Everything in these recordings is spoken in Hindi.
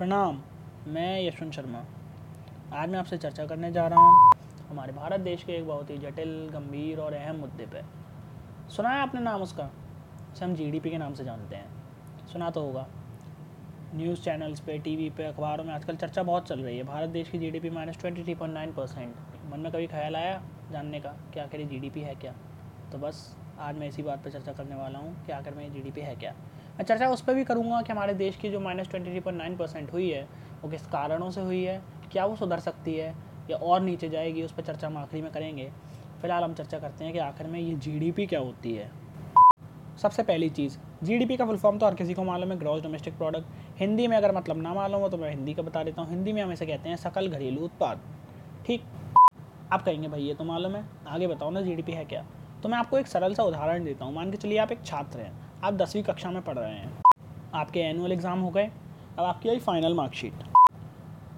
प्रणाम, मैं यशवंत शर्मा। आज मैं आपसे चर्चा करने जा रहा हूँ। हमारे भारत देश के एक बहुत ही जटिल, गंभीर और अहम मुद्दे पे। सुना है आपने नाम उसका? जिसे हम जीडीपी के नाम से जानते हैं। सुना तो होगा। न्यूज़ चैनल्स पे टीवी पे, अखबारों में आजकल चर्चा बहुत चल रही है। भारत देश की GDP minus twenty three point nine percent मन में कभी ख्याल आया जानने का कि आखिर ये जी है क्या? तो बस, आज मैं इसी बात पर चर्चा करने वाला हूँ कि आखिर में जी है क्या? मैं चर्चा उस पर भी करूँगा कि हमारे देश की जो minus twenty three point nine percent हुई है, वो किस कारणों से हुई है, क्या वो सुधर सकती है, या और नीचे जाएगी, उस पर चर्चा हम आखिरी में करेंगे। फ़िलहाल हम चर्चा करते हैं कि आखिर में ये जीडीपी क्या होती है। सबसे पहली चीज़ जीडीपी का फुल फॉर्म तो हर किसी को मालूम है ग्रॉस डोमेस्टिक प्रोडक्ट हिंदी में अगर मतलब ना मालूम हो तो मैं हिंदी का बता देता हूँ। हिंदी में हम इसे कहते हैं सकल घरेलू उत्पाद। ठीक? आप कहेंगे, भाई, ये तो मालूम है, आगे बताओ ना जीडीपी है क्या? तो मैं आपको एक सरल सा उदाहरण देता हूँ। मान के चलिए आप एक छात्र हैं। आप दसवीं कक्षा में पढ़ रहे हैं। आपके एनुअल एग्ज़ाम हो गए। अब आपकी आई फाइनल मार्कशीट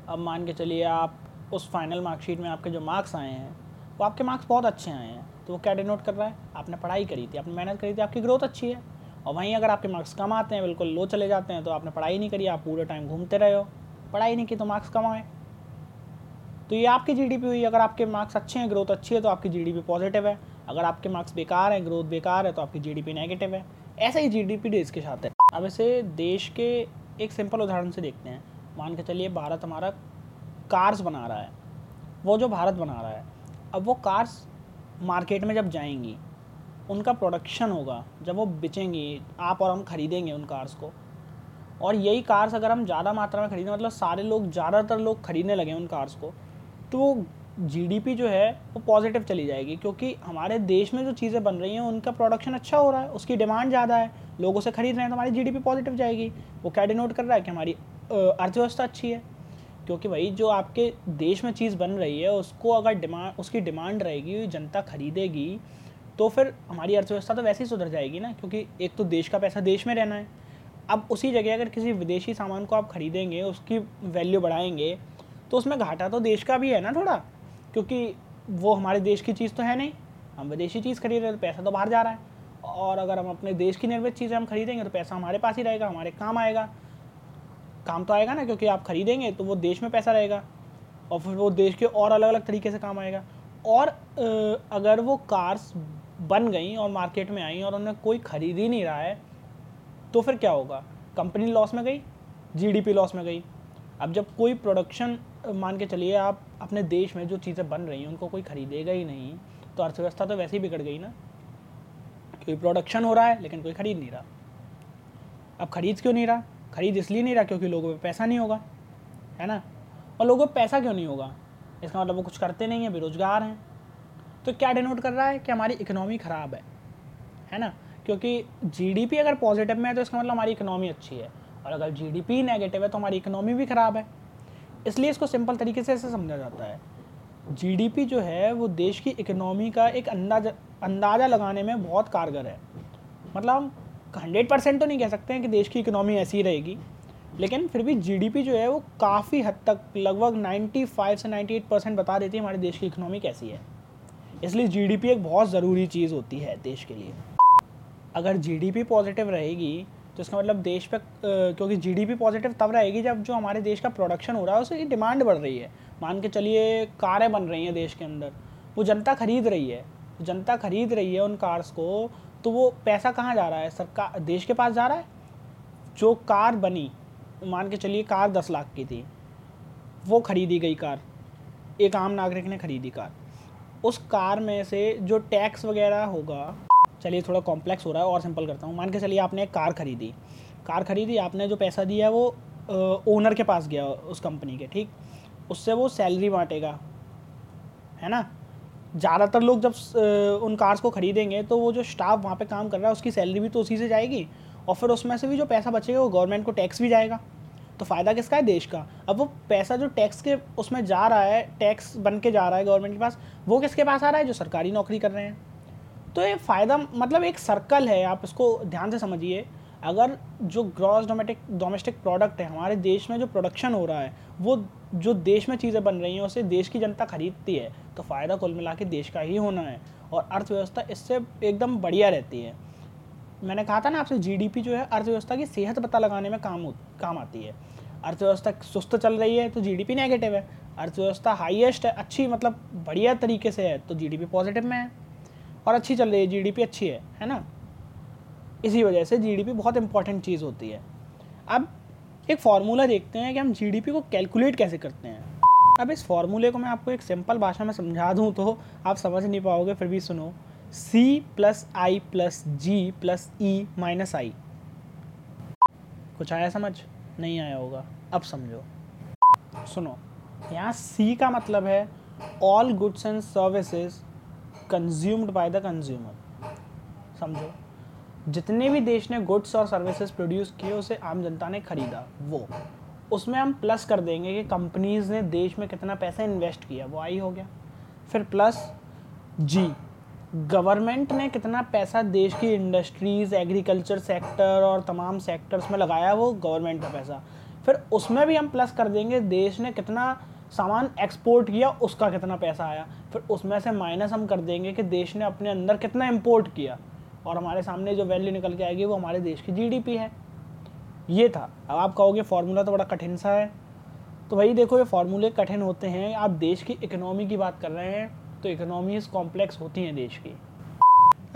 अब मान के चलिए आप उस फाइनल मार्कशीट में आपके जो मार्क्स आए हैं, वो आपके मार्क्स बहुत अच्छे आए हैं तो वो क्या डिनोट कर रहा है? आपने पढ़ाई करी थी, आपने मेहनत करी थी, आपकी ग्रोथ अच्छी है। और वहीं अगर आपके मार्क्स कम आते हैं, बिल्कुल लो चले जाते हैं तो आपने पढ़ाई नहीं करी, आप पूरे टाइम घूमते रहे हो। पढ़ाई नहीं की तो मार्क्स कम आए। तो ये आपकी जीडीपी हुई। अगर आपके मार्क्स अच्छे हैं ग्रोथ अच्छी है तो आपकी जीडीपी पॉजिटिव है। अगर आपके मार्क्स बेकार हैं ग्रोथ बेकार है तो आपकी जीडीपी नेगेटिव है। ऐसा ही जी जीडीपी देश के साथ है। अब इसे देश के एक सिंपल उदाहरण से देखते हैं। मान के चलिए भारत हमारा कार्स बना रहा है। वो जो भारत बना रहा है। अब वो कार्स मार्केट में जब जाएँगी, उनका प्रोडक्शन होगा। जब वो बेचेंगी, आप और हम खरीदेंगे उन कार्स को। और यही कार्स अगर हम ज़्यादा मात्रा में खरीदें मतलब सारे लोग, ज़्यादातर लोग खरीदने लगे उन कार्स को तो जीडीपी जो है, वो पॉजिटिव चली जाएगी क्योंकि हमारे देश में जो चीज़ें बन रही हैं, उनका प्रोडक्शन अच्छा हो रहा है, उसकी डिमांड ज़्यादा है, लोगों से खरीद रहे हैं तो हमारी जीडीपी पॉजिटिव जाएगी। वो क्या डिनोट कर रहा है कि हमारी अर्थव्यवस्था अच्छी है। क्योंकि भाई, जो आपके देश में चीज़ बन रही है, उसको अगर डिमांड उसकी डिमांड रहेगी, जनता खरीदेगी तो फिर हमारी अर्थव्यवस्था तो वैसे ही सुधर जाएगी ना, क्योंकि एक तो देश का पैसा देश में रहना है। अब उसी जगह अगर किसी विदेशी सामान को आप खरीदेंगे, उसकी वैल्यू बढ़ाएँगे तो उसमें घाटा तो देश का भी है ना थोड़ा। क्योंकि वो हमारे देश की चीज़ तो है नहीं। हम विदेशी चीज़ खरीद रहे हैं तो पैसा तो बाहर जा रहा है। और अगर हम अपने देश की निर्मित चीज़ें हम खरीदेंगे तो पैसा हमारे पास ही रहेगा, हमारे काम आएगा। काम तो आएगा ना, क्योंकि आप खरीदेंगे तो वो देश में पैसा रहेगा। और फिर वो देश के और अलग अलग तरीके से काम आएगा। और अगर वो कार्स बन गई और मार्केट में आई और उन्हें कोई खरीद ही नहीं रहा है तो फिर क्या होगा? कंपनी लॉस में गई, जीडीपी लॉस में गई। अब जब कोई प्रोडक्शन मान के चलिए आप अपने देश में जो चीज़ें बन रही हैं, उनको कोई खरीदेगा ही नहीं। तो अर्थव्यवस्था तो वैसे ही बिगड़ गई ना। क्योंकि प्रोडक्शन हो रहा है, लेकिन कोई ख़रीद नहीं रहा। अब ख़रीद क्यों नहीं रहा? ख़रीद इसलिए नहीं रहा क्योंकि लोगों पे पैसा नहीं होगा, है ना? और लोगों पे पैसा क्यों नहीं होगा? इसका मतलब वो कुछ करते नहीं हैं, बेरोज़गार हैं। तो क्या डिनोट कर रहा है? कि हमारी इकनॉमी ख़राब है है ना? क्योंकि जीडीपी अगर पॉजिटिव में है तो इसका मतलब हमारी इकनॉमी अच्छी है। और अगर जीडीपी नेगेटिव है तो हमारी इकनॉमी भी ख़राब है। इसलिए इसको सिंपल तरीके से ऐसे समझा जाता है। जीडीपी जो है, वो देश की इकनॉमी का एक अंदाज़ा, अंदाज़ा लगाने में बहुत कारगर है। मतलब हम हंड्रेड परसेंट तो नहीं कह सकते हैं कि देश की इकोनॉमी ऐसी ही रहेगी, लेकिन फिर भी जीडीपी जो है, वो काफ़ी हद तक, लगभग 95 से 98 परसेंट बता देती है हमारे देश की इकनॉमी कैसी है। इसलिए जीडीपी एक बहुत ज़रूरी चीज़ होती है देश के लिए। अगर जीडीपी पॉजिटिव रहेगी तो इसका मतलब देश पे क्योंकि जीडीपी पॉजिटिव तब रहेगी जब जो हमारे देश का प्रोडक्शन हो रहा है, उसकी डिमांड बढ़ रही है। मान के चलिए कारें बन रही हैं देश के अंदर, वो जनता खरीद रही है, जनता खरीद रही है उन कार्स को तो वो पैसा कहाँ जा रहा है? सरकार, देश के पास जा रहा है? जो कार बनी, मान के चलिए कार दस लाख की थी, वो खरीदी गई कार, एक आम नागरिक ने खरीदी कार। उस कार में से जो टैक्स वगैरह होगा चलिए थोड़ा कॉम्प्लेक्स हो रहा है, और सिंपल करता हूँ। मान के चलिए आपने एक कार खरीदी। कार खरीदी, आपने जो पैसा दिया है वो ओनर के पास गया उस कंपनी के, ठीक? उससे वो सैलरी बांटेगा, है ना? ज़्यादातर लोग जब उन कार्स को ख़रीदेंगे तो वो जो स्टाफ वहाँ पे काम कर रहा है, उसकी सैलरी भी तो उसी से जाएगी, और फिर उसमें से भी जो पैसा बचेगा, वो गवर्नमेंट को टैक्स भी जाएगा। तो फ़ायदा किसका है? देश का। अब वो पैसा जो टैक्स के उसमें जा रहा है टैक्स बन के जा रहा है गवर्नमेंट के पास, वो किसके पास आ रहा है? जो सरकारी नौकरी कर रहे हैं। तो ये फ़ायदा मतलब एक सर्कल है, आप इसको ध्यान से समझिए। अगर जो ग्रॉस डोमेटिक डोमेस्टिक प्रोडक्ट है, हमारे देश में जो प्रोडक्शन हो रहा है, वो जो देश में चीज़ें बन रही हैं, उसे देश की जनता खरीदती है तो फ़ायदा कुल मिला के देश का ही होना है और अर्थव्यवस्था इससे एकदम बढ़िया रहती है। मैंने कहा था ना आपसे जीडीपी जो है अर्थव्यवस्था की सेहत पता लगाने में काम काम आती है। अर्थव्यवस्था सुस्त चल रही है तो जीडीपी नेगेटिव है। अर्थव्यवस्था हाईएस्ट है, अच्छी मतलब बढ़िया तरीके से है तो जीडीपी पॉजिटिव में है। और अच्छी चल रही है जीडीपी अच्छी है है ना? इसी वजह से जीडीपी बहुत इंपॉर्टेंट चीज़ होती है। अब एक फार्मूला देखते हैं कि हम जीडीपी को कैलकुलेट कैसे करते हैं। अब इस फार्मूले को मैं आपको एक सिंपल भाषा में समझा दूँ तो आप समझ नहीं पाओगे, फिर भी सुनो। C plus I plus G plus E minus I कुछ आया समझ? नहीं आया होगा। अब समझो। सुनो। यहाँ सी का मतलब है all goods and services consumed by the consumer समझो? जितने भी देश ने गुड्स और सर्विसेज़ प्रोड्यूस किए, उसे आम जनता ने खरीदा, वो। उसमें हम प्लस कर देंगे कि कंपनीज़ ने देश में कितना पैसा इन्वेस्ट किया, वो आई हो गया। फिर प्लस जी गवर्नमेंट ने कितना पैसा देश की इंडस्ट्रीज़ एग्रीकल्चर सेक्टर और तमाम सेक्टर्स में लगाया, वो गवर्नमेंट का पैसा। फिर उसमें भी हम प्लस कर देंगे, देश ने कितना सामान एक्सपोर्ट किया, उसका कितना पैसा आया? फिर उसमें से माइनस हम कर देंगे कि देश ने अपने अंदर कितना इम्पोर्ट किया। और हमारे सामने जो वैल्यू निकल के आएगी, वो हमारे देश की जीडीपी है। ये था। अब आप कहोगे फार्मूला तो बड़ा कठिन सा है। तो भाई देखो, ये फार्मूले कठिन होते हैं। आप देश की इकोनॉमी की बात कर रहे हैं तो इकोनॉमीज कॉम्प्लेक्स होती हैं देश की।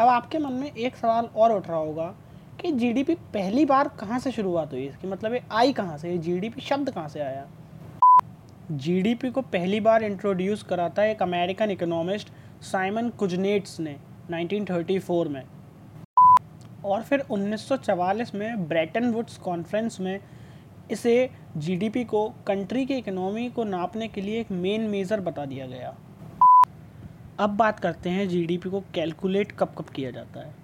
अब आपके मन में एक सवाल और उठ रहा होगा कि जीडीपी पहली बार कहाँ से शुरुआत हुई? इसकी मतलब ये आई कहाँ से जीडीपी शब्द कहाँ से आया? जीडीपी को पहली बार इंट्रोड्यूस करा था एक अमेरिकन इकोनॉमिस्ट साइमन कुजनेट्स ने 1934 में। और फिर 1944 में ब्रेटन वुड्स कॉन्फ्रेंस में इसे जीडीपी को कंट्री की इकोनॉमी को नापने के लिए एक मेन मेज़र बता दिया गया। अब बात करते हैं जीडीपी को कैलकुलेट कब कब किया जाता है।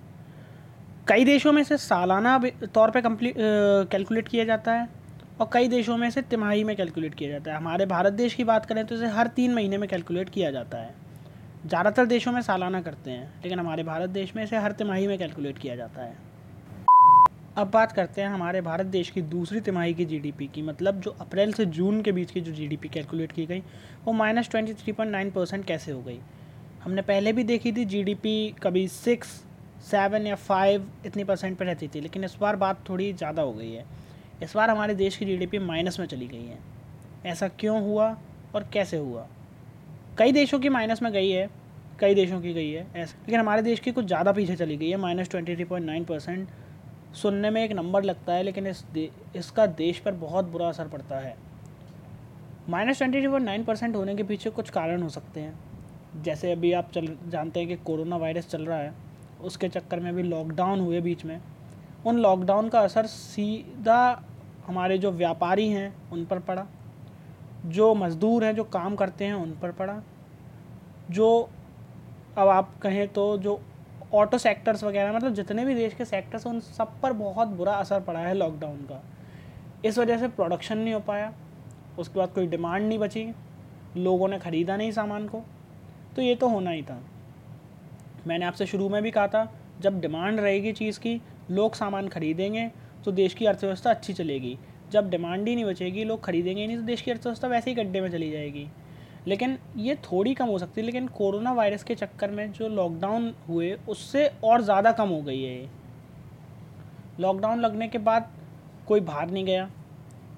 कई देशों में इसे सालाना तौर पे कैलकुलेट किया जाता है। और कई देशों में इसे तिमाही में कैलकुलेट किया जाता है। हमारे भारत देश की बात करें तो इसे हर तीन महीने में कैलकुलेट किया जाता है। ज़्यादातर देशों में सालाना करते हैं, लेकिन हमारे भारत देश में इसे हर तिमाही में कैलकुलेट किया जाता है। अब बात करते हैं हमारे भारत देश की दूसरी तिमाही की जीडीपी की मतलब जो अप्रैल से जून के बीच की जो जीडीपी कैलकुलेट की गई, वो minus twenty three point nine percent कैसे हो गई? हमने पहले भी देखी थी जीडीपी कभी सिक्स सेवन या फाइव इतनी परसेंट पर रहती थी, लेकिन इस बार बात थोड़ी ज़्यादा हो गई है। इस बार हमारे देश की जीडीपी माइनस में चली गई है। ऐसा क्यों हुआ और कैसे हुआ? कई देशों की माइनस में गई है कई देशों की गई है ऐसा लेकिन हमारे देश की कुछ ज़्यादा पीछे चली गई है minus twenty three point nine percent. सुनने में एक नंबर लगता है लेकिन इस दे, इसका देश पर बहुत बुरा असर पड़ता है। Minus twenty three point nine percent होने के पीछे कुछ कारण हो सकते हैं। जैसे अभी आप चल जानते हैं कि कोरोना वायरस चल रहा है उसके चक्कर में अभी लॉकडाउन हुए बीच में। उन लॉकडाउन का असर सीधा हमारे जो व्यापारी हैं, उन पर पड़ा। जो मज़दूर हैं, जो काम करते हैं, उन पर पड़ा। जो, अब आप कहें तो जो ऑटो सेक्टर्स वगैरह मतलब जितने भी देश के सेक्टर्स हैं, उन सब पर बहुत बुरा असर पड़ा है लॉकडाउन का। इस वजह से प्रोडक्शन नहीं हो पाया। उसके बाद कोई डिमांड नहीं बची। लोगों ने ख़रीदा नहीं सामान को। तो ये तो होना ही था। मैंने आपसे शुरू में भी कहा था, जब डिमांड रहेगी चीज़ की, लोग सामान खरीदेंगे तो देश की अर्थव्यवस्था अच्छी चलेगी। जब डिमांड ही नहीं बचेगी, लोग खरीदेंगे ही नहीं तो देश की अर्थव्यवस्था वैसे ही गड्ढे में चली जाएगी। लेकिन ये थोड़ी कम हो सकती है, लेकिन कोरोना वायरस के चक्कर में जो लॉकडाउन हुए, उससे और ज़्यादा कम हो गई है लॉकडाउन लगने के बाद कोई बाहर नहीं गया।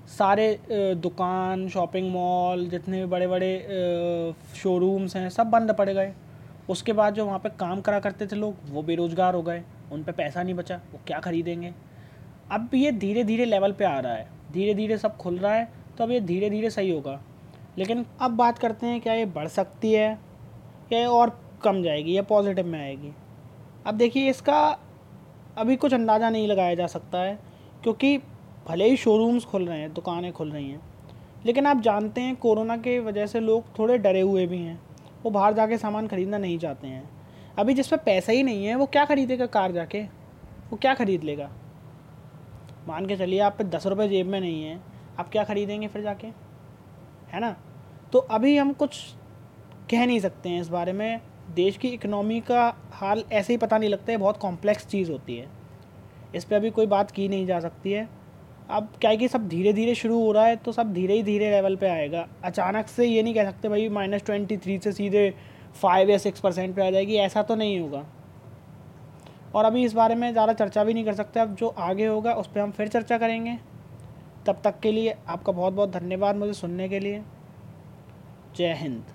सारे दुकान शॉपिंग मॉल जितने भी बड़े बड़े शोरूम्स हैं, सब बंद पड़ गए। उसके बाद जो वहाँ पे काम करा करते थे लोग, वो बेरोज़गार हो गए। उन पर पैसा नहीं बचा, वो क्या ख़रीदेंगे? अब ये धीरे धीरे लेवल पे आ रहा है। धीरे धीरे सब खुल रहा है तो अब ये धीरे धीरे सही होगा। लेकिन अब बात करते हैं, क्या ये बढ़ सकती है या ये और कम जाएगी या पॉजिटिव में आएगी? अब देखिए, इसका अभी कुछ अंदाज़ा नहीं लगाया जा सकता है, क्योंकि भले ही शोरूम्स खुल रहे हैं, दुकानें खुल रही हैं, लेकिन आप जानते हैं, कोरोना के वजह से लोग थोड़े डरे हुए भी हैं। वो बाहर जाके सामान ख़रीदना नहीं चाहते हैं। अभी जिस पर पैसा ही नहीं है, वो क्या ख़रीदेगा कार जाके? वो क्या ख़रीद लेगा? मान के चलिए आप पे दस रुपये जेब में नहीं है, आप क्या ख़रीदेंगे फिर जाके? है ना? तो अभी हम कुछ कह नहीं सकते हैं इस बारे में। देश की इकनॉमी का हाल ऐसे ही पता नहीं लगता है, बहुत कॉम्प्लेक्स चीज़ होती है। इस पर अभी कोई बात की नहीं जा सकती है। अब क्या है कि सब धीरे धीरे शुरू हो रहा है तो सब धीरे ही धीरे लेवल पे आएगा। अचानक से ये नहीं कह सकते भाई माइनस ट्वेंटी थ्री से सीधे फाइव या सिक्स परसेंट पर आ जाएगी, ऐसा तो नहीं होगा। और अभी इस बारे में ज़्यादा चर्चा भी नहीं कर सकते। अब जो आगे होगा, उस पर हम फिर चर्चा करेंगे। तब तक के लिए आपका बहुत बहुत धन्यवाद मुझे सुनने के लिए। जय हिंद।